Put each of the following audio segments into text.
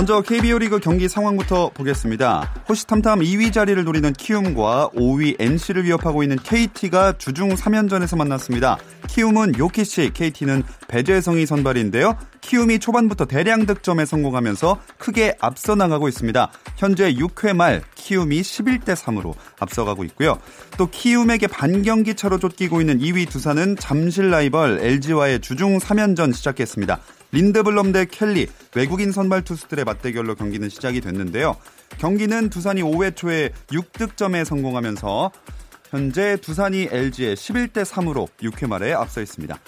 먼저 KBO 리그 경기 상황부터 보겠습니다. 호시탐탐 2위 자리를 노리는 키움과 5위 NC를 위협하고 있는 KT가 주중 3연전에서 만났습니다. 키움은 요키시, KT는 배재성이 선발인데요. 키움이 초반부터 대량 득점에 성공하면서 크게 앞서 나가고 있습니다. 현재 6회 말 키움이 11대 3으로 앞서가고 있고요. 또 키움에게 반경기 차로 쫓기고 있는 2위 두산은 잠실 라이벌 LG와의 주중 3연전 시작했습니다. 린드블럼 대 켈리 외국인 선발 투수들의 맞대결로 경기는 시작이 됐는데요. 경기는 두산이 5회 초에 6득점에 성공하면서 현재 두산이 LG의 11대 3으로 6회 말에 앞서 있습니다.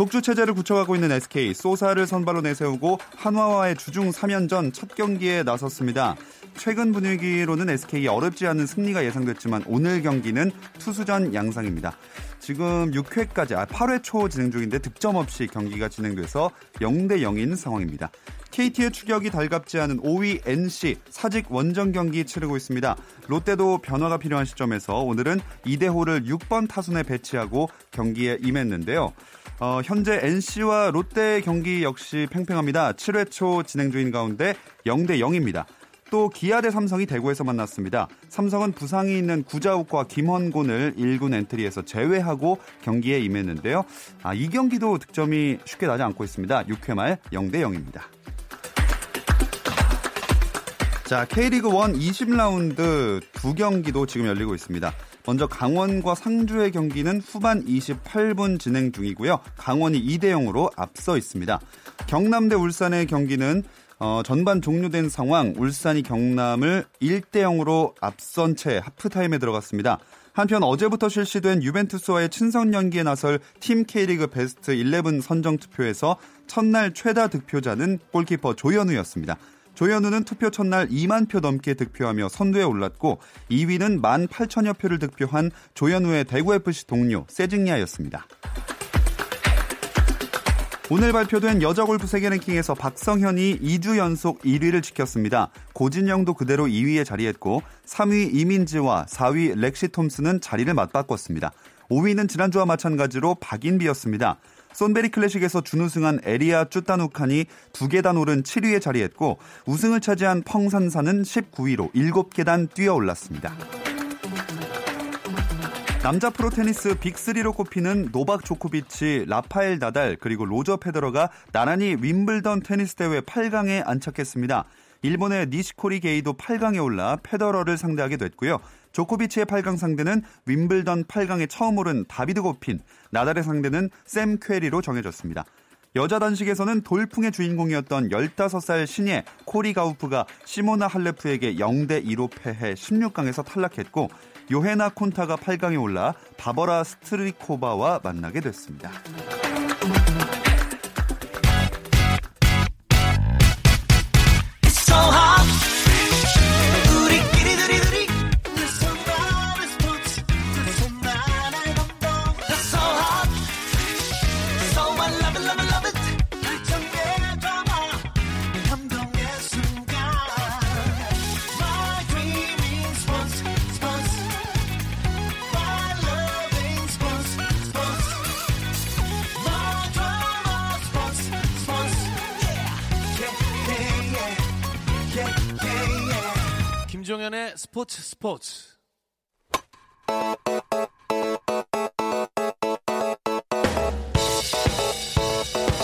독주 체제를 굳혀가고 있는 SK 소사를 선발로 내세우고 한화와의 주중 3연전 첫 경기에 나섰습니다. 최근 분위기로는 SK 어렵지 않은 승리가 예상됐지만 오늘 경기는 투수전 양상입니다. 지금 6회까지 아 8회 초 진행 중인데 득점 없이 경기가 진행돼서 0대 0인 상황입니다. KT의 추격이 달갑지 않은 5위 NC 사직 원정 경기 치르고 있습니다. 롯데도 변화가 필요한 시점에서 오늘은 이대호를 6번 타순에 배치하고 경기에 임했는데요. 어, 현재 NC와 롯데 경기 역시 팽팽합니다. 7회 초 진행 중인 가운데 0대 0입니다. 또 기아 대 삼성이 대구에서 만났습니다. 삼성은 부상이 있는 구자욱과 김헌곤을 1군 엔트리에서 제외하고 경기에 임했는데요. 아, 이 경기도 득점이 쉽게 나지 않고 있습니다. 6회 말 0대 0입니다. 자, K리그 1 20라운드 두 경기도 지금 열리고 있습니다. 먼저 강원과 상주의 경기는 후반 28분 진행 중이고요. 강원이 2대 0으로 앞서 있습니다. 경남대 울산의 경기는 어, 전반 종료된 상황 울산이 경남을 1대 0으로 앞선 채 하프타임에 들어갔습니다. 한편 어제부터 실시된 유벤투스와의 친선 연기에 나설 팀 K리그 베스트 11 선정 투표에서 첫날 최다 득표자는 골키퍼 조현우였습니다. 조현우는 투표 첫날 2만 표 넘게 득표하며 선두에 올랐고 2위는 1만 8천여 표를 득표한 조현우의 대구FC 동료 세징야였습니다. 오늘 발표된 여자 골프 세계 랭킹에서 박성현이 2주 연속 1위를 지켰습니다. 고진영도 그대로 2위에 자리했고 3위 이민지와 4위 렉시 톰스는 자리를 맞바꿨습니다. 5위는 지난주와 마찬가지로 박인비였습니다. 손베리 클래식에서 준우승한 에리아 쭈따누칸이 두 계단 오른 7위에 자리했고 우승을 차지한 펑산산은 19위로 7계단 뛰어 올랐습니다. 남자 프로 테니스 빅3로 꼽히는 노박 조코비치, 라파엘 나달, 그리고 로저 페더러가 나란히 윈블던 테니스 대회 8강에 안착했습니다. 일본의 니시코리 게이도 8강에 올라 페더러를 상대하게 됐고요. 조코비치의 8강 상대는 윈블던 8강에 처음 오른 다비드 고핀, 나달의 상대는 샘 퀘리로 정해졌습니다. 여자 단식에서는 돌풍의 주인공이었던 15살 신예 코리 가우프가 시모나 할레프에게 0대 2로 패해 16강에서 탈락했고 요헤나 콘타가 8강에 올라 바버라 스트리코바와 만나게 됐습니다. 김종현의 스포츠 스포츠.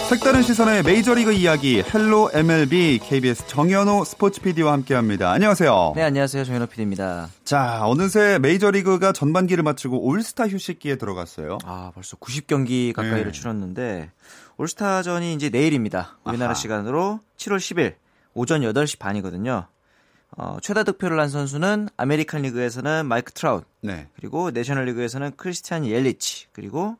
색다른 시선의 메이저리그 이야기 헬로 MLB KBS 정현호 스포츠 PD와 함께합니다. 안녕하세요. 네, 안녕하세요. 정현호 PD입니다. 자, 어느새 메이저리그가 전반기를 마치고 올스타 휴식기에 들어갔어요. 아, 벌써 90경기 가까이를 네. 치렀는데 올스타전이 이제 내일입니다. 우리나라 아하. 시간으로 7월 10일 오전 8시 반이거든요. 어, 최다 득표를 한 선수는 아메리칸 리그에서는 마이크 트라웃, 네. 그리고 내셔널 리그에서는 크리스티안 옐리치, 그리고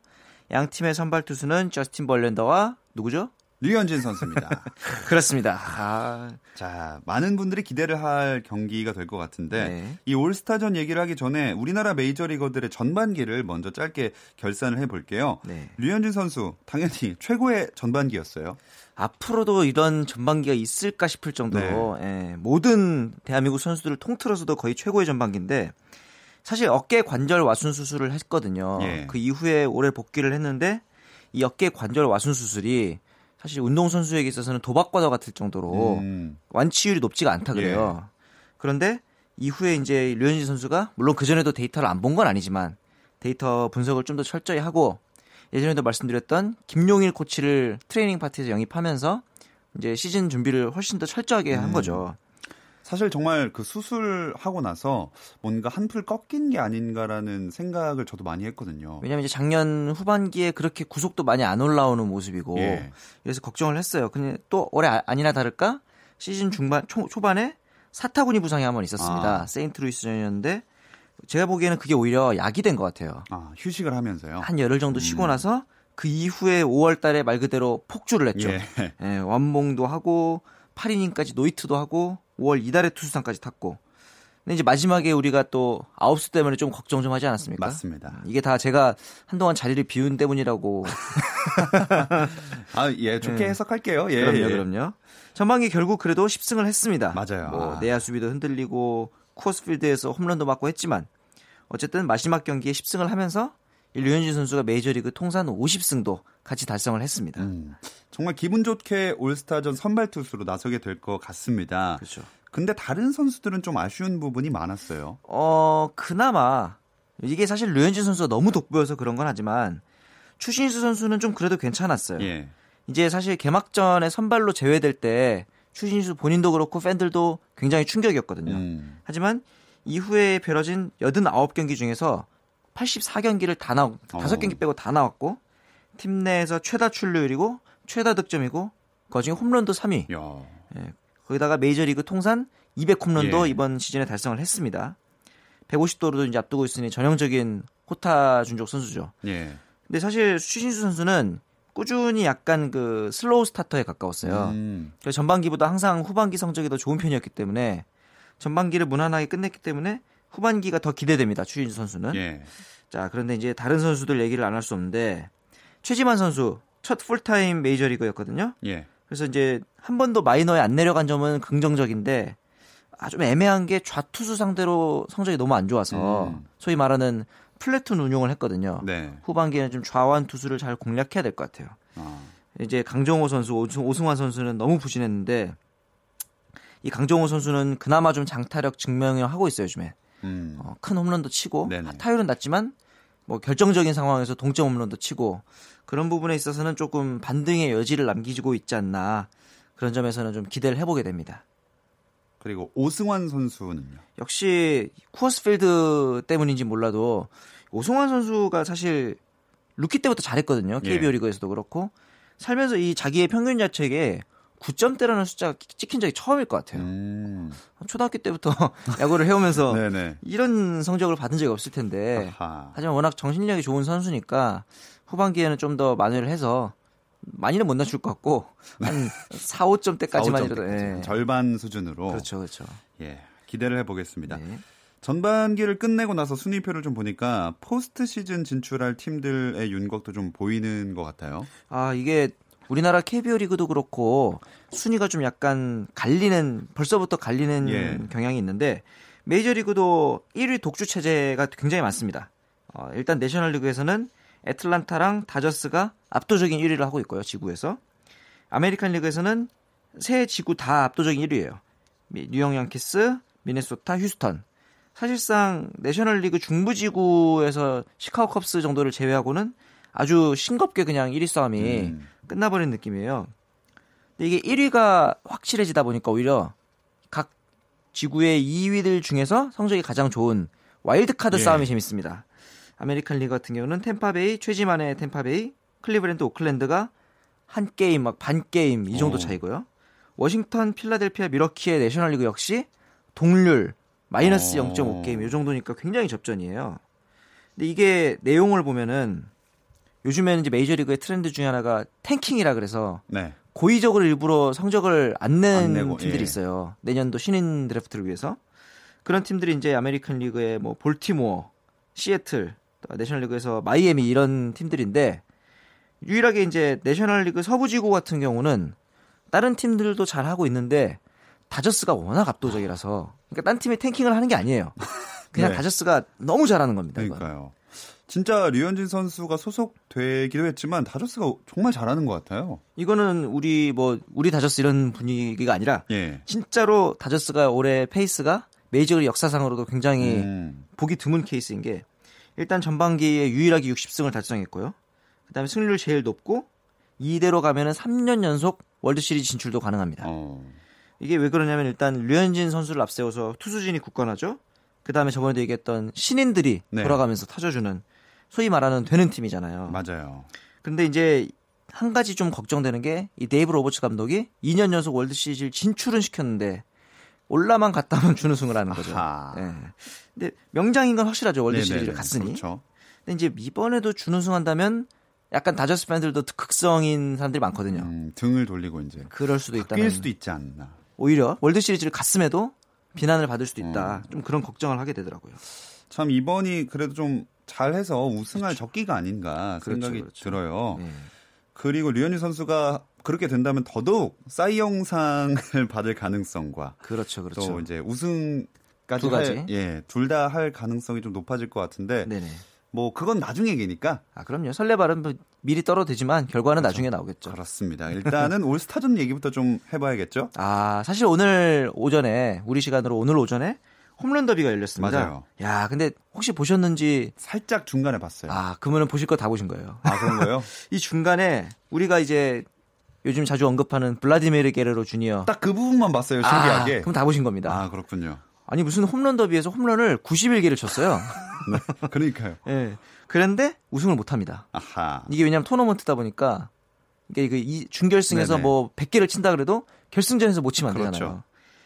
양 팀의 선발 투수는 저스틴 벌렌더와 누구죠? 류현진 선수입니다. 그렇습니다. 아, 자, 많은 분들이 기대를 할 경기가 될 것 같은데 네. 이 올스타전 얘기를 하기 전에 우리나라 메이저리거들의 전반기를 먼저 짧게 결산을 해볼게요. 네. 류현진 선수 당연히 최고의 전반기였어요. 앞으로도 이런 전반기가 있을까 싶을 정도로 예, 모든 대한민국 선수들을 통틀어서도 거의 최고의 전반기인데 사실 어깨 관절 와순 수술을 했거든요. 예. 그 이후에 올해 복귀를 했는데 이 어깨 관절 와순 수술이 사실 운동 선수에게 있어서는 도박과도 같을 정도로 음, 완치율이 높지가 않다 그래요. 그런데 이후에 이제 류현진 선수가 물론 그 전에도 데이터를 안 본 건 아니지만 데이터 분석을 좀 더 철저히 하고 예전에도 말씀드렸던 김용일 코치를 트레이닝 파티에서 영입하면서 이제 시즌 준비를 훨씬 더 철저하게 한 음. 거죠. 사실 정말 그 수술하고 나서 뭔가 한풀 꺾인 게 아닌가라는 생각을 저도 많이 했거든요. 왜냐면 이제 작년 후반기에 그렇게 구속도 많이 안 올라오는 모습이고 예. 그래서 걱정을 했어요. 근데 또 올해 아- 아니나 다를까 시즌 중반 초, 초반에 사타구니 부상이 한 번 있었습니다. 아. 세인트루이스전이었는데 제가 보기에는 그게 오히려 약이 된 것 같아요. 아, 휴식을 하면서요. 한 열흘 정도 쉬고 음. 나서 그 이후에 5월 달에 말 그대로 폭주를 했죠. 예. 예, 완봉도 하고 8이닝까지 노이트도 하고 5월 이달에 투수상까지 탔고. 근데 이제 마지막에 우리가 또 아홉수 때문에 좀 걱정 좀 하지 않았습니까? 맞습니다. 이게 다 제가 한동안 자리를 비운 때문이라고. 아, 예, 좋게 예. 해석할게요. 예. 그럼요, 예. 그럼요. 전반기 결국 그래도 10승을 했습니다. 맞아요. 뭐 아. 내야 수비도 흔들리고 쿠어스필드에서 홈런도 맞고 했지만 어쨌든 마지막 경기에 10승을 하면서 이 류현진 선수가 메이저리그 통산 50승도 같이 달성을 했습니다. 음, 정말 기분 좋게 올스타전 선발 투수로 나서게 될 것 같습니다. 그렇죠. 근데 다른 선수들은 좀 아쉬운 부분이 많았어요. 어, 그나마 이게 사실 류현진 선수가 너무 돋보여서 그런 건 하지만 추신수 선수는 좀 그래도 괜찮았어요. 예. 이제 사실 개막전에 선발로 제외될 때 추신수 본인도 그렇고 팬들도 굉장히 충격이었거든요. 음, 하지만 이후에 벌어진 89경기 중에서 84경기를 다 나오, 어. 5경기 빼고 다 나왔고 팀 내에서 최다 출루율이고 최다 득점이고 그중에 홈런도 3위. 야. 거기다가 메이저리그 통산 200홈런도 예. 이번 시즌에 달성을 했습니다. 150도루도 이제 앞두고 있으니 전형적인 호타 준족 선수죠. 예. 근데 사실 추신수 선수는 꾸준히 약간 그 슬로우 스타터에 가까웠어요. 음, 그래서 전반기보다 항상 후반기 성적이 더 좋은 편이었기 때문에 전반기를 무난하게 끝냈기 때문에 후반기가 더 기대됩니다. 추신수 선수는. 예. 자, 그런데 이제 다른 선수들 얘기를 안 할 수 없는데 최지만 선수 첫 풀타임 메이저리그였거든요. 예. 그래서 이제 한 번도 마이너에 안 내려간 점은 긍정적인데 아, 좀 애매한 게 좌투수 상대로 성적이 너무 안 좋아서 음. 소위 말하는 플래툰 운용을 했거든요. 네. 후반기에는 좀 좌완 투수를 잘 공략해야 될 것 같아요. 아, 이제 강정호 선수, 오승- 오승환 선수는 너무 부진했는데 이 강정호 선수는 그나마 좀 장타력 증명을 하고 있어요 요즘에. 음. 어, 큰 홈런도 치고 네네. 타율은 낮지만 뭐 결정적인 상황에서 동점 홈런도 치고 그런 부분에 있어서는 조금 반등의 여지를 남기고 있지 않나 그런 점에서는 좀 기대를 해보게 됩니다. 그리고 오승환 선수는요. 역시 쿠어스필드 때문인지 몰라도 오승환 선수가 사실 루키 때부터 잘했거든요. 예. KBO 리그에서도 그렇고 살면서 이 자기의 평균 자책에 9점대라는 숫자가 찍힌 적이 처음일 것 같아요. 음. 초등학교 때부터 야구를 해오면서. 이런 성적을 받은 적이 없을 텐데 아하. 하지만 워낙 정신력이 좋은 선수니까 후반기에는 좀 더 만회를 해서 많이는 못 낮출 것 같고 한 4, 5점대까지만 4-5 이라도. 예. 절반 수준으로 그렇죠, 그렇죠. 예 기대를 해보겠습니다. 네. 전반기를 끝내고 나서 순위표를 좀 보니까 포스트 시즌 진출할 팀들의 윤곽도 좀 보이는 것 같아요. 아 이게 우리나라 KBO 리그도 그렇고 순위가 좀 약간 갈리는 벌써부터 갈리는 예. 경향이 있는데 메이저 리그도 1위 독주 체제가 굉장히 많습니다. 어, 일단 내셔널 리그에서는 애틀란타랑 다저스가 압도적인 1위를 하고 있고요. 지구에서 아메리칸 리그에서는 세 지구 다 압도적인 1위예요. 뉴욕 양키스, 미네소타, 휴스턴. 사실상 내셔널 리그 중부 지구에서 시카고 컵스 정도를 제외하고는 아주 싱겁게 그냥 1위 싸움이 음. 끝나버린 느낌이에요. 근데 이게 1위가 확실해지다 보니까 오히려 각 지구의 2위들 중에서 성적이 가장 좋은 와일드카드 예. 싸움이 재밌습니다. 아메리칸 리그 같은 경우는 템파베이, 최지만의 템파베이, 클리브랜드, 오클랜드가 한 게임, 막 반 게임 이 정도 어. 차이고요. 워싱턴, 필라델피아, 밀워키의 내셔널리그 역시 동률 마이너스 어. 0.5게임 이 정도니까 굉장히 접전이에요. 근데 이게 내용을 보면은 요즘에는 이제 메이저리그의 트렌드 중에 하나가 tanking이라 그래서 네. 고의적으로 일부러 성적을 안 낸 팀들이 예. 있어요. 내년도 신인 드래프트를 위해서. 그런 팀들이 이제 아메리칸 리그의 뭐 볼티모어, 시애틀, 또 내셔널리그에서 마이애미 이런 팀들인데 유일하게 이제 내셔널리그 서부지구 같은 경우는 다른 팀들도 잘 하고 있는데 다저스가 워낙 압도적이라서 그러니까 딴 팀이 tanking을 하는 게 아니에요. 그냥 네. 다저스가 너무 잘하는 겁니다. 그러니까요. 진짜 류현진 선수가 소속되기도 했지만 다저스가 정말 잘하는 것 같아요. 이거는 우리 뭐 우리 다저스 이런 분위기가 아니라 예. 진짜로 다저스가 올해 페이스가 메이저리그 역사상으로도 굉장히 음. 보기 드문 케이스인 게 일단 전반기에 유일하게 60승을 달성했고요. 그다음에 승률 제일 높고 이대로 가면은 3년 연속 월드 시리즈 진출도 가능합니다. 어. 이게 왜 그러냐면 일단 류현진 선수를 앞세워서 투수진이 굳건하죠. 그다음에 저번에도 얘기했던 신인들이 네. 돌아가면서 터져주는 소위 말하는 되는 팀이잖아요. 맞아요. 근데 이제 한 가지 좀 걱정되는 게 이 데이브 로버츠 감독이 2년 연속 월드 시리즈 진출은 시켰는데 올라만 갔다 오면 준우승을 하는 거죠. 예. 근데 명장인 건 확실하죠. 월드. 시리즈를 갔으니. 그렇죠. 근데 이제 이번에도 준우승한다면 약간 다저스 팬들도 극성인 사람들이 많거든요. 음, 등을 돌리고 이제 그럴 수도 있다는. 바뀔 수도 있지 않나. 오히려 월드 시리즈를 갔음에도 비난을 받을 수도 음. 있다. 좀 그런 걱정을 하게 되더라고요. 참 이번이 그래도 좀 잘해서 우승할 적기가 아닌가 그렇죠, 생각이 그렇죠. 들어요. 예. 그리고 류현진 선수가 그렇게 된다면 더더욱 싸이영상을 받을 가능성과 그렇죠, 그렇죠. 또 이제 우승까지. 할, 예, 둘 다 할 가능성이 좀 높아질 것 같은데 네네. 뭐 그건 나중 얘기니까 아 그럼요. 설레발은 뭐 미리 떨어지지만 결과는 나중에 나오겠죠. 그렇습니다. 일단은 올스타전 얘기부터 좀 해봐야겠죠. 아, 사실 오늘 오전에 우리 시간으로 오늘 오전에 홈런 더비가 열렸습니다. 맞아요. 야, 근데 혹시 보셨는지 살짝 중간에 봤어요. 아, 그러면 보실 거 다 보신 거예요. 아, 그런 거요? 이 중간에 우리가 이제 요즘 자주 언급하는 블라디미르 게레로 주니어 딱 그 부분만 봤어요. 아, 신기하게. 그럼 다 보신 겁니다. 아, 그렇군요. 아니 무슨 홈런 더비에서 홈런을 91개를 쳤어요. 그러니까요. 예. 그런데 우승을 못 합니다. 아하. 이게 왜냐면 토너먼트다 보니까 이게 그이 준결승에서 네네. 뭐 100개를 친다 그래도 결승전에서 못 치면 안 그렇죠. 되잖아요.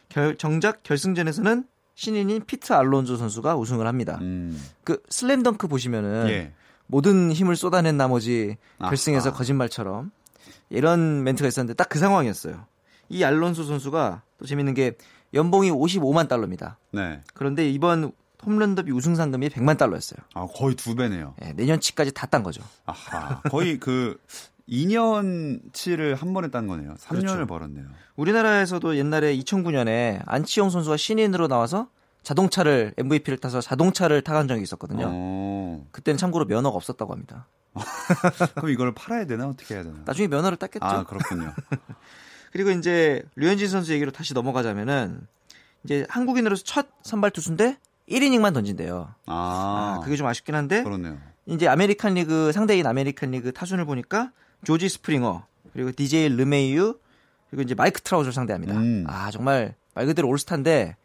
결, 정작 결승전에서는 신인인 피트 알론조 선수가 우승을 합니다. 음. 그 슬램덩크 보시면은 예. 모든 힘을 쏟아낸 나머지 결승에서 아하. 거짓말처럼 이런 멘트가 있었는데 딱 그 상황이었어요. 이 알론소 선수가 또 재밌는 게 연봉이 55만 달러입니다. 네. 그런데 이번 홈런 더비 우승 상금이 100만 달러였어요. 아, 거의 두 배네요. 예, 내년치까지 다 딴 거죠. 아하. 거의 그 2년치를 한 번에 딴 거네요. 3년을 그렇죠. 벌었네요. 우리나라에서도 옛날에 2009년에 안치홍 선수가 신인으로 나와서 자동차를 MVP를 타서 자동차를 타간 적이 있었거든요. 어. 그때는 참고로 면허가 없었다고 합니다. 그럼 이걸 팔아야 되나? 어떻게 해야 되나? 나중에 면허를 땄겠죠. 아, 그렇군요. 그리고 이제 류현진 선수 얘기로 다시 넘어가자면은 이제 한국인으로서 첫 선발 투수인데 1이닝만 던진대요. 아, 아, 그게 좀 아쉽긴 한데 그렇네요. 이제 아메리칸 리그 상대인 아메리칸 리그 타순을 보니까 조지 스프링어 그리고 DJ 르메이유 그리고 이제 마이크 트라웃을 상대합니다. 음. 아 정말 말 그대로 올스타인데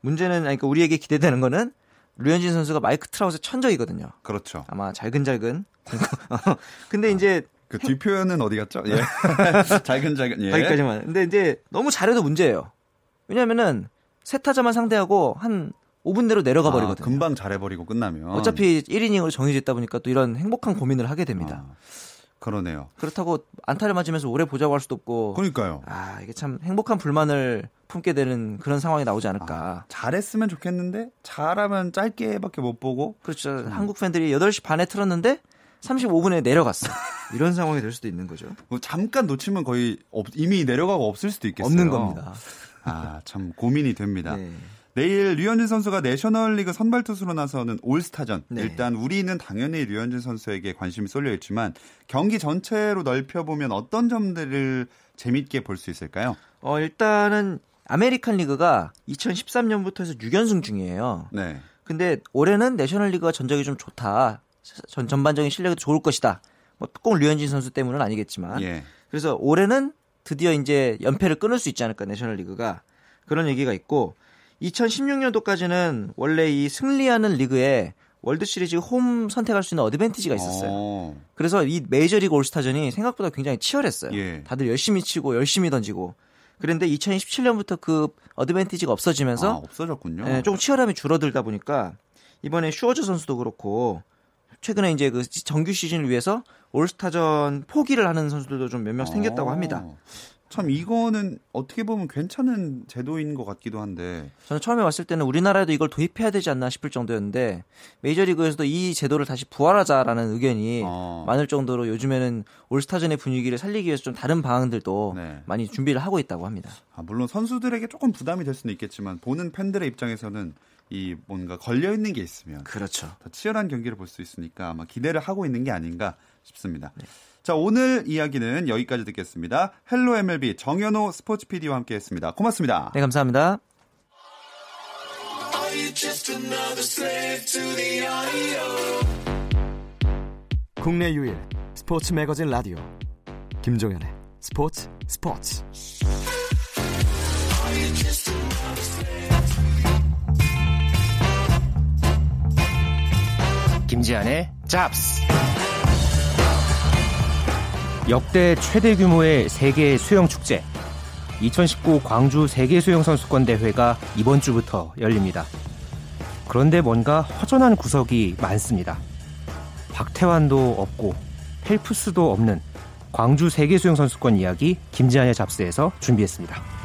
문제는 아니, 그러니까 우리에게 기대되는 거는 류현진 선수가 마이크 트라웃 천적이거든요. 그렇죠. 아마 잘근잘근. 근데 이제 그 뒷표현은 어디 갔죠? 예. 잘근잘근. 예. 거기까지만. 근데 이제 너무 잘해도 문제예요. 왜냐면은 세 타자만 상대하고 한 5분 내로 내려가 아, 버리거든요. 금방 잘해버리고 끝나면. 어차피 1이닝으로 정해져 있다 보니까 또 이런 행복한 고민을 하게 됩니다. 아, 그러네요. 그렇다고 안타를 맞으면서 오래 보자고 할 수도 없고 그러니까요. 아 이게 참 행복한 불만을 품게 되는 그런 상황이 나오지 않을까. 잘했으면 좋겠는데 잘하면 짧게밖에 못 보고 그렇죠. 한국 팬들이 8시 반에 틀었는데 35분에 내려갔어. 이런 상황이 될 수도 있는 거죠. 뭐 잠깐 놓치면 거의 없- 이미 내려가고 없을 수도 있겠어요. 없는 겁니다. 아, 참 고민이 됩니다. 네. 내일 류현진 선수가 내셔널리그 선발 투수로 나서는 올스타전. 네. 일단 우리는 당연히 류현진 선수에게 관심이 쏠려 있지만 경기 전체로 넓혀 보면 어떤 점들을 재밌게 볼 수 있을까요? 어 일단은 아메리칸 리그가 2013년부터 해서 6연승 중이에요. 네. 근데 올해는 내셔널리그가 전적이 좀 좋다. 전 전반적인 실력이 좋을 것이다. 뭐 꼭 류현진 선수 때문은 아니겠지만. 예. 그래서 올해는 드디어 이제 연패를 끊을 수 있지 않을까 내셔널리그가 그런 얘기가 있고 2016년도까지는 원래 이 승리하는 리그에 월드 시리즈 홈 선택할 수 있는 어드밴티지가 있었어요. 어, 그래서 이 메이저리그 올스타전이 생각보다 굉장히 치열했어요. 예. 다들 열심히 치고 열심히 던지고. 그런데 2017년부터 그 어드밴티지가 없어지면서 아, 없어졌군요. 예, 조금 치열함이 줄어들다 보니까 이번에 슈어저 선수도 그렇고 최근에 이제 그 정규 시즌을 위해서 올스타전 포기를 하는 선수들도 좀 몇명 생겼다고 합니다. 어. 참 이거는 어떻게 보면 괜찮은 제도인 것 같기도 한데 저는 처음에 왔을 때는 우리나라에도 이걸 도입해야 되지 않나 싶을 정도였는데 메이저리그에서도 이 제도를 다시 부활하자라는 의견이 어. 많을 정도로 요즘에는 올스타전의 분위기를 살리기 위해서 좀 다른 방안들도 네. 많이 준비를 하고 있다고 합니다. 아, 물론 선수들에게 조금 부담이 될 수는 있겠지만 보는 팬들의 입장에서는 이 뭔가 걸려 있는 게 있으면 그렇죠. 더 치열한 경기를 볼 수 있으니까 아마 기대를 하고 있는 게 아닌가 싶습니다. 네. 자 오늘 이야기는 여기까지 듣겠습니다. 헬로 MLB 정현호 스포츠 PD와 함께 했습니다. 고맙습니다. 네, 감사합니다. 국내 유일 스포츠 매거진 라디오 김종현의 스포츠 스포츠 김지한의 잡스. 역대 최대 규모의 세계 수영 축제 2019 광주 세계 수영 선수권 대회가 이번 주부터 열립니다. 그런데 뭔가 허전한 구석이 많습니다. 박태환도 없고 펠프스도 없는 광주 세계 수영 선수권 이야기 김지한의 잡스에서 준비했습니다.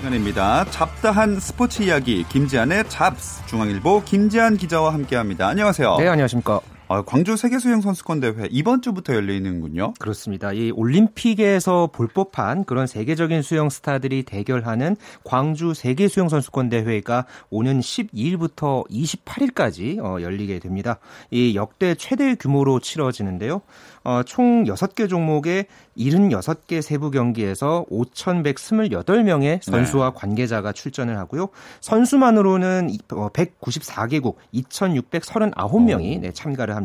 시간입니다. 잡다한 스포츠 이야기 김지한의 잡스 중앙일보 김지한 기자와 함께합니다. 안녕하세요. 네, 안녕하십니까. 아, 광주 세계수영 선수권 대회 이번 주부터 열리는군요. 그렇습니다. 이 올림픽에서 볼 법한 그런 세계적인 수영 스타들이 대결하는 광주 세계 수영 선수권 대회가 오는 12일부터 28일까지 어, 열리게 됩니다. 이 역대 최대 규모로 치러지는데요. 어, 총 6개 종목에 76개 세부 경기에서 5,128명의 선수와 관계자가 출전을 하고요. 선수만으로는 194개국 2,639명이 네, 참가를 합니다.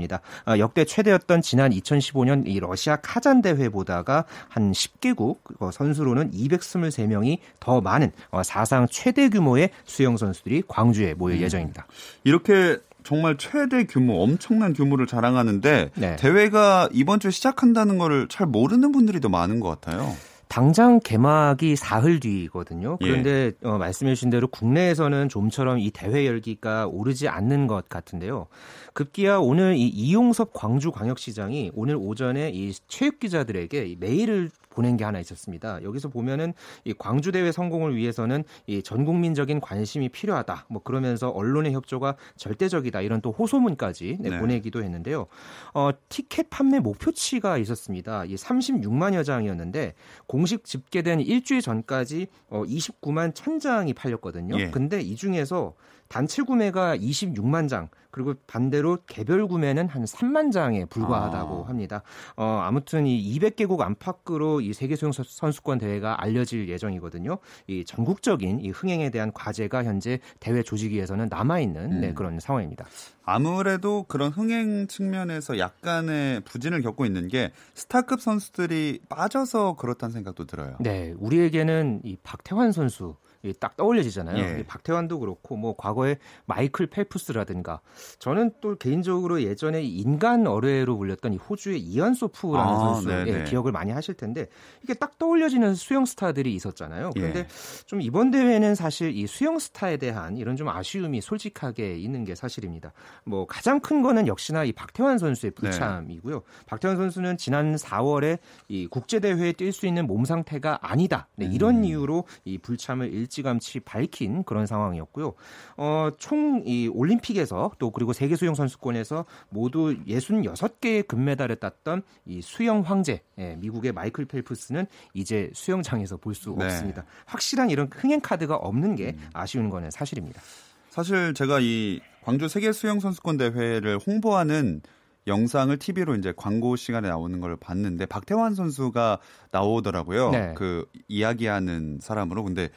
어, 역대 최대였던 지난 2015년 이 러시아 카잔 대회보다가 한 10개국 어, 선수로는 223명이 더 많은 어, 사상 최대 규모의 수영 선수들이 광주에 모일 예정입니다. 이렇게 정말 최대 규모, 엄청난 규모를 자랑하는데 네. 대회가 이번 주에 시작한다는 거를 잘 모르는 분들이 더 많은 것 같아요. 당장 개막이 사흘 뒤거든요. 예. 그런데 어, 말씀해주신 대로 국내에서는 좀처럼 이 대회 열기가 오르지 않는 것 같은데요. 급기야 오늘 이 이용섭 광주광역시장이 오늘 오전에 이 체육 기자들에게 이 메일을 보낸 게 하나 있었습니다. 여기서 보면은 이 광주 대회 성공을 위해서는 이 전국민적인 관심이 필요하다. 뭐 그러면서 언론의 협조가 절대적이다. 이런 또 호소문까지 네, 네. 보내기도 했는데요. 어, 티켓 판매 목표치가 있었습니다. 이 36만여 장이었는데 공식 집계된 일주일 전까지 어, 29만 1000장이 팔렸거든요. 예. 근데 이 중에서 단체 구매가 26만 장, 그리고 반대로 개별 구매는 한 3만 장에 불과하다고 아. 합니다. 어, 아무튼 이 200개국 안팎으로 이 세계 수영 선- 선수권 대회가 알려질 예정이거든요. 이 전국적인 이 흥행에 대한 과제가 현재 대회 조직위에서는 남아 있는 네, 음. 그런 상황입니다. 아무래도 그런 흥행 측면에서 약간의 부진을 겪고 있는 게 스타급 선수들이 빠져서 그렇다는 생각도 들어요. 네, 우리에게는 이 박태환 선수 이 딱 떠올려지잖아요. 예. 이 박태환도 그렇고 뭐 과거에 마이클 펠프스라든가 저는 또 개인적으로 예전에 인간 어뢰로 불렸던 이 호주의 이안 소프라는 아, 선수 네네. 예, 기억을 많이 하실 텐데 이게 딱 떠올려지는 수영 스타들이 있었잖아요. 그런데 예. 좀 이번 대회는 사실 이 수영 스타에 대한 이런 좀 아쉬움이 솔직하게 있는 게 사실입니다. 뭐 가장 큰 거는 역시나 이 박태환 선수의 네. 불참이고요. 박태환 선수는 지난 4월에 이 국제 대회에 뛸 수 있는 몸 상태가 아니다. 네, 이런 음. 이유로 이 불참을 일 찌감치 밝힌 그런 상황이었고요. 어, 총 이 올림픽에서 또 그리고 세계 수영 선수권에서 모두 66개의 금메달을 땄던 이 수영 황제 예, 미국의 마이클 펠프스는 이제 수영장에서 볼수 네. 없습니다. 확실한 이런 흥행 카드가 없는 게 음. 아쉬운 거는 사실입니다. 사실 제가 이 광주 세계 수영 선수권 대회를 홍보하는 영상을 TV로 이제 광고 시간에 나오는 걸 봤는데 박태환 선수가 나오더라고요. 네. 그 이야기하는 사람으로 근데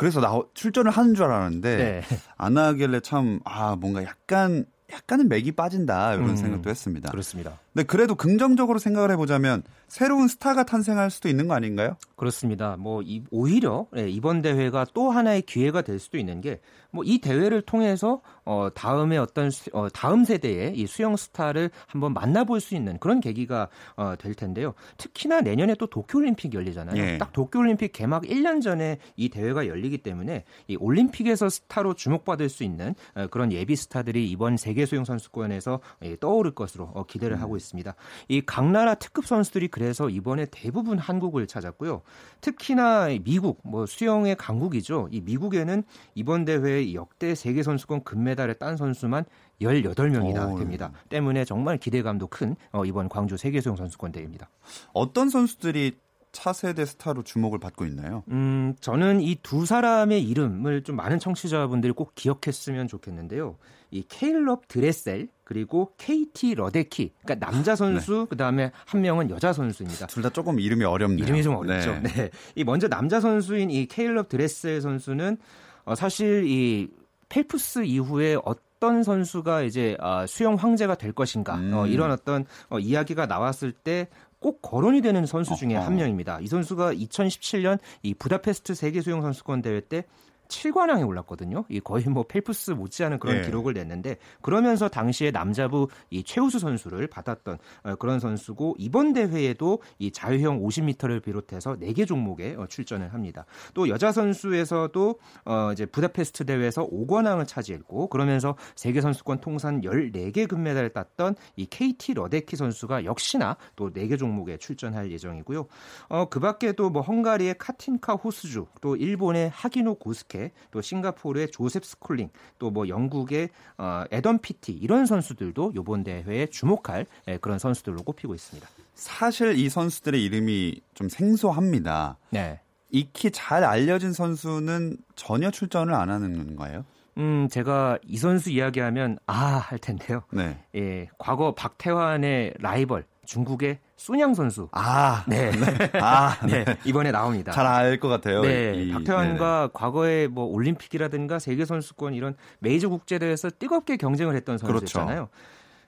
그래서 나 출전을 하는 줄 알았는데 네. 안 하길래 참 아 뭔가 약간 약간은 맥이 빠진다 이런 음, 생각도 했습니다. 그렇습니다. 근데 그래도 긍정적으로 생각을 해보자면 새로운 스타가 탄생할 수도 있는 거 아닌가요? 그렇습니다. 뭐 이, 오히려 예, 이번 대회가 또 하나의 기회가 될 수도 있는 게 뭐 이 대회를 통해서 어 다음에 어떤 수, 어, 다음 세대의 이 수영 스타를 한번 만나볼 수 있는 그런 계기가 어, 될 텐데요. 특히나 내년에 또 도쿄올림픽 열리잖아요. 예. 딱 도쿄올림픽 개막 1년 전에 이 대회가 열리기 때문에 이 올림픽에서 스타로 주목받을 수 있는 어, 그런 예비 스타들이 이번 세계 수영 선수권에서 예, 떠오를 것으로 어, 기대를 하고 있습니다. 이 각 나라 특급 선수들이 그래서 이번에 대부분 한국을 찾았고요. 특히나 미국 뭐 수영의 강국이죠. 이 미국에는 이번 대회 역대 세계 선수권 금메달을 딴 선수만 18명이나 오. 됩니다. 때문에 정말 기대감도 큰 어, 이번 광주 세계 수영 선수권 대회입니다. 어떤 선수들이 차세대 스타로 주목을 받고 있나요? 음, 저는 이 두 사람의 이름을 좀 많은 청취자분들이 꼭 기억했으면 좋겠는데요. 이 케일럽 드레셀 그리고 케이티 러데키, 그러니까 남자 선수 그다음에 한 명은 여자 선수입니다. 둘 다 조금 이름이 어렵네요. 이름이 좀 어렵죠. 네. 네. 이 먼저 남자 선수인 이 케일럽 드레셀 선수는 어, 사실 이 펠프스 이후에 어떤 선수가 이제 아, 수영 황제가 될 것인가 음. 어, 이런 어떤 어, 이야기가 나왔을 때 꼭 거론이 되는 선수 중에. 한 명입니다. 이 선수가 2017년 이 부다페스트 세계 수영 선수권 대회 때 7관왕에 올랐거든요. 이 거의 뭐 펠프스 못지않은 그런 예. 기록을 냈는데 그러면서 당시에 남자부 이 최우수 선수를 받았던 어, 그런 선수고 이번 대회에도 이 자유형 50m를 비롯해서 4개 종목에 어, 출전을 합니다. 또 여자 선수에서도 어 이제 부다페스트 대회에서 5관왕을 차지했고 그러면서 세계 선수권 통산 14개 금메달을 땄던 이 케이티 러데키 선수가 역시나 또 4개 종목에 출전할 예정이고요. 어 그 밖에도 뭐 헝가리의 카틴카 호스주, 또 일본의 하기노 고스케, 또 싱가포르의 조셉 스콜링, 또 뭐 영국의 어 애덤 피티 이런 선수들도 이번 대회에 주목할 예, 그런 선수들로 꼽히고 있습니다. 사실 이 선수들의 이름이 좀 생소합니다. 네. 익히 잘 알려진 선수는 전혀 출전을 안 하는 건가요? 음, 제가 이 선수 이야기하면 아 할 텐데요. 네. 예, 과거 박태환의 라이벌 중국의 순양 선수. 아, 네. 아, 네, 이번에 나옵니다. 잘 알 것 같아요. 네, 이- 박태환과 과거에 뭐 올림픽이라든가 세계 선수권 이런 메이저 국제 대회에서 뜨겁게 경쟁을 했던 선수였잖아요.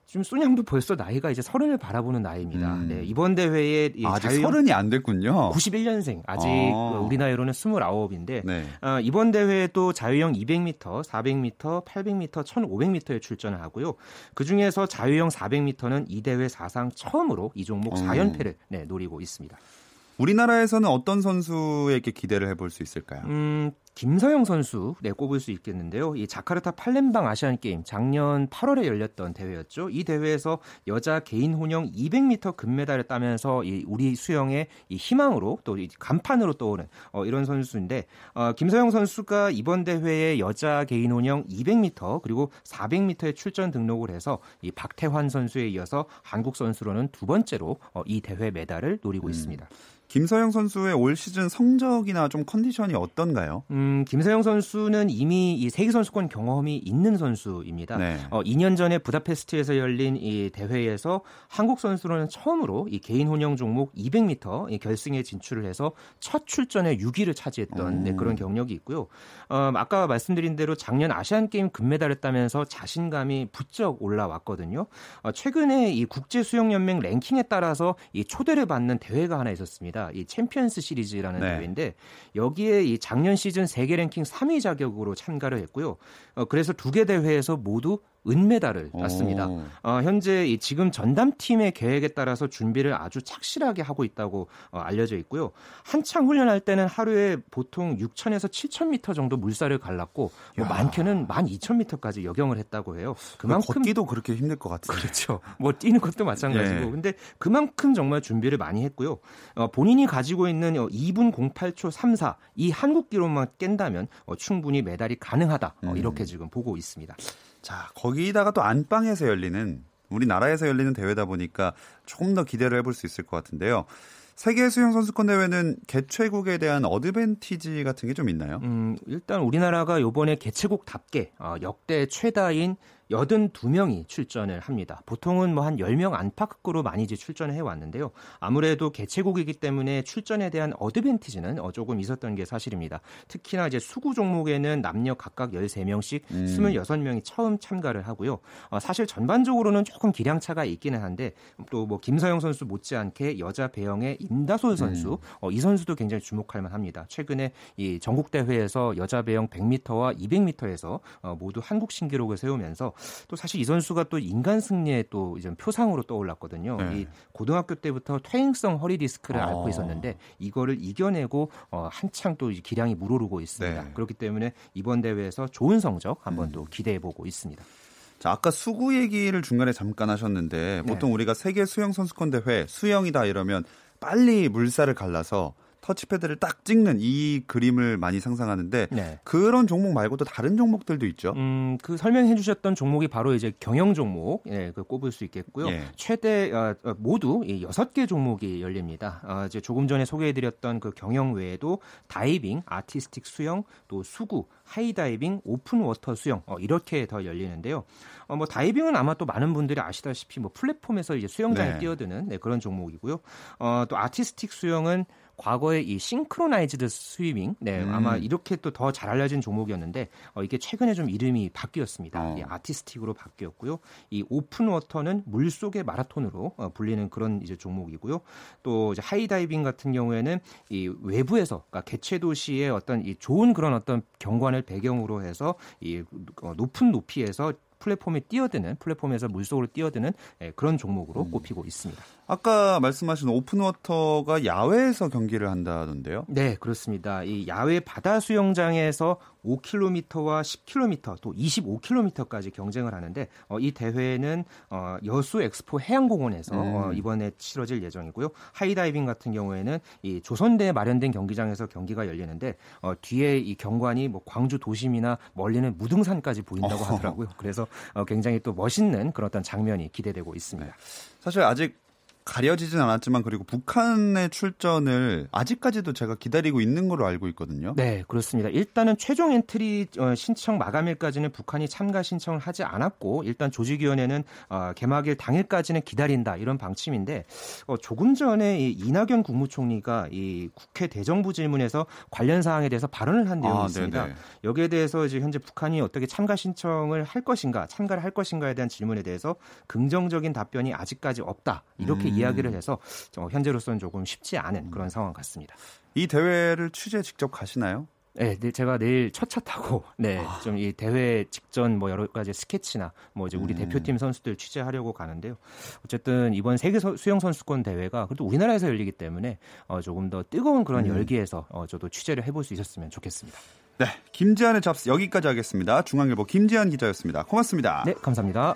지금 순양도 벌써 나이가 이제 서른을 바라보는 나이입니다. 음. 네, 이번 대회에 이 네네. 아직 서른이 안 됐군요. 91년생 아직 어. 우리 나이로는 29인데 네. 어, 이번 대회에도 자유형 200m, 400m, 800m, 1500m에 출전을 하고요. 그 중에서 자유형 400m는 이 대회 사상 처음으로 이 종목 어. 4연패를 네, 노리고 있습니다. 우리나라에서는 어떤 선수에게 기대를 해볼 수 있을까요? 음, 김서영 선수 네, 꼽을 수 있겠는데요. 이 자카르타 팔렘방 아시안 게임 작년 8월에 열렸던 대회였죠. 이 대회에서 여자 개인 혼영 200m 금메달을 따면서 이 우리 수영의 이 희망으로 또 이 간판으로 떠오른 어, 이런 선수인데 어, 김서영 선수가 이번 대회에 여자 개인 혼영 200m 그리고 400m에 출전 등록을 해서 이 박태환 선수에 이어서 한국 선수로는 두 번째로 어, 이 대회 메달을 노리고 있습니다. 김서영 선수의 올 시즌 성적이나 좀 컨디션이 어떤가요? 음, 김서영 선수는 이미 이 세계 선수권 경험이 있는 선수입니다. 네. 어, 2년 전에 부다페스트에서 열린 이 대회에서 한국 선수로는 처음으로 이 개인 혼영 종목 200m 이 결승에 진출을 해서 첫 출전에 6위를 차지했던 네, 오. 그런 경력이 있고요. 어, 아까 말씀드린 대로 작년 아시안 게임 금메달을 따면서 자신감이 부쩍 올라왔거든요. 어, 최근에 이 국제 수영 연맹 랭킹에 따라서 이 초대를 받는 대회가 하나 있었습니다. 이 챔피언스 시리즈라는 네. 대회인데 여기에 이 작년 시즌 세계 랭킹 3위 자격으로 참가를 했고요. 어, 그래서 두 개 대회에서 모두 은메달을 땄습니다. 오. 어, 현재 이 지금 전담팀의 계획에 따라서 준비를 아주 착실하게 하고 있다고 어, 알려져 있고요. 한창 훈련할 때는 하루에 보통 6,000에서 7,000m 정도 물살을 갈랐고 뭐 야. 많게는 12,000m까지 역영을 했다고 해요. 그만큼 걷기도 그렇게 힘들 것 같아요. 그렇죠. 뭐 뛰는 것도 마찬가지고. 예. 근데 그만큼 정말 준비를 많이 했고요. 어, 본인이 가지고 있는 어, 2분 08초 34 이 한국 기록만 깬다면 어, 충분히 메달이 가능하다. 어, 음. 이렇게 지금 보고 있습니다. 자, 거기다가 또 안방에서 열리는 우리나라에서 열리는 대회다 보니까 조금 더 기대를 해볼 수 있을 것 같은데요. 세계 수영 선수권 대회는 개최국에 대한 어드밴티지 같은 게 좀 있나요? 음, 일단 우리나라가 요번에 개최국답게 어, 역대 최다인 82명이 출전을 합니다. 보통은 뭐 한 10명 안팎으로 많이 이제 출전을 해왔는데요. 아무래도 개최국이기 때문에 출전에 대한 어드밴티지는 어, 조금 있었던 게 사실입니다. 특히나 이제 수구 종목에는 남녀 각각 13명씩 음. 26명이 처음 참가를 하고요. 어, 사실 전반적으로는 조금 기량차가 있기는 한데 또 뭐 김서영 선수 못지않게 여자 배영의 임다솔 선수 음. 어, 이 선수도 굉장히 주목할 만합니다. 최근에 이 전국 대회에서 여자 배영 100m와 200m에서 어, 모두 한국 신기록을 세우면서 또 사실 이 선수가 또 인간 승리의 또 이제 표상으로 떠올랐거든요. 네. 이 고등학교 때부터 퇴행성 허리 디스크를 어. 앓고 있었는데 이거를 이겨내고 어, 한창 또 기량이 물오르고 있습니다. 네. 그렇기 때문에 이번 대회에서 좋은 성적 한번 음. 또 기대해 보고 있습니다. 자, 아까 수구 얘기를 중간에 잠깐 하셨는데 보통 네. 우리가 세계 수영 선수권 대회 수영이다 이러면 빨리 물살을 갈라서 터치패드를 딱 찍는 이 그림을 많이 상상하는데 네. 그런 종목 말고도 다른 종목들도 있죠. 음, 그 설명해 주셨던 종목이 바로 이제 경영 종목, 예, 그 꼽을 수 있겠고요. 예. 최대 어, 어 모두 여섯 개 종목이 열립니다. 어, 이제 조금 전에 소개해 드렸던 그 경영 외에도 다이빙, 아티스틱 수영, 또 수구, 하이다이빙, 오픈 워터 수영 어, 이렇게 더 열리는데요. 어, 뭐 다이빙은 아마 또 많은 분들이 아시다시피 뭐 플랫폼에서 이제 수영장에 네. 뛰어드는 네, 그런 종목이고요. 어, 또 아티스틱 수영은 과거에 이 싱크로나이즈드 스위밍, 네, 음. 아마 이렇게 또 더 잘 알려진 종목이었는데 어, 이게 최근에 좀 이름이 바뀌었습니다. 어. 이 아티스틱으로 바뀌었고요. 이 오픈 워터는 물 속의 마라톤으로 어, 불리는 그런 이제 종목이고요. 또 이제 하이다이빙 같은 경우에는 이 외부에서 그러니까 개최 도시의 어떤 이 좋은 그런 어떤 경관을 배경으로 해서 이 어, 높은 높이에서 플랫폼에 뛰어드는 플랫폼에서 물속으로 뛰어드는 예, 그런 종목으로 음. 꼽히고 있습니다. 아까 말씀하신 오픈워터가 야외에서 경기를 한다던데요? 네, 그렇습니다. 이 야외 바다 수영장에서 5km와 10km 또 25km까지 경쟁을 하는데 어, 이 대회는 어, 여수 엑스포 해양공원에서 음. 어, 이번에 치러질 예정이고요. 하이다이빙 같은 경우에는 이 조선대에 마련된 경기장에서 경기가 열리는데 어, 뒤에 이 경관이 뭐 광주 도심이나 멀리는 무등산까지 보인다고 하더라고요. 그래서 어, 굉장히 또 멋있는 그런 어떤 장면이 기대되고 있습니다. 네. 사실 아직 가려지진 않았지만 그리고 북한의 출전을 아직까지도 제가 기다리고 있는 걸로 알고 있거든요. 네, 그렇습니다. 일단은 최종 엔트리 어, 신청 마감일까지는 북한이 참가 신청을 하지 않았고 일단 조직위원회는 어, 개막일 당일까지는 기다린다 이런 방침인데 어, 조금 전에 이 이낙연 국무총리가 이 국회 대정부 질문에서 관련 사항에 대해서 발언을 한 내용이 아, 있습니다. 네네. 여기에 대해서 이제 현재 북한이 어떻게 참가 신청을 할 것인가, 참가를 할 것인가에 대한 질문에 대해서 긍정적인 답변이 아직까지 없다 이렇게 음. 이야기를 해서 현재로서는 조금 쉽지 않은 그런 상황 같습니다. 이 대회를 취재 직접 가시나요? 네, 네 제가 내일 첫 차 타고 네, 아. 좀이 대회 직전 뭐 여러 가지 스케치나 뭐 이제 우리 음. 대표팀 선수들 취재하려고 가는데요. 어쨌든 이번 세계 수영 선수권 대회가 그래도 우리나라에서 열리기 때문에 어, 조금 더 뜨거운 그런 음. 열기에서 어, 저도 취재를 해볼 수 있었으면 좋겠습니다. 네, 김지한의 잡스 여기까지 하겠습니다. 중앙일보 김지한 기자였습니다. 고맙습니다. 네, 감사합니다.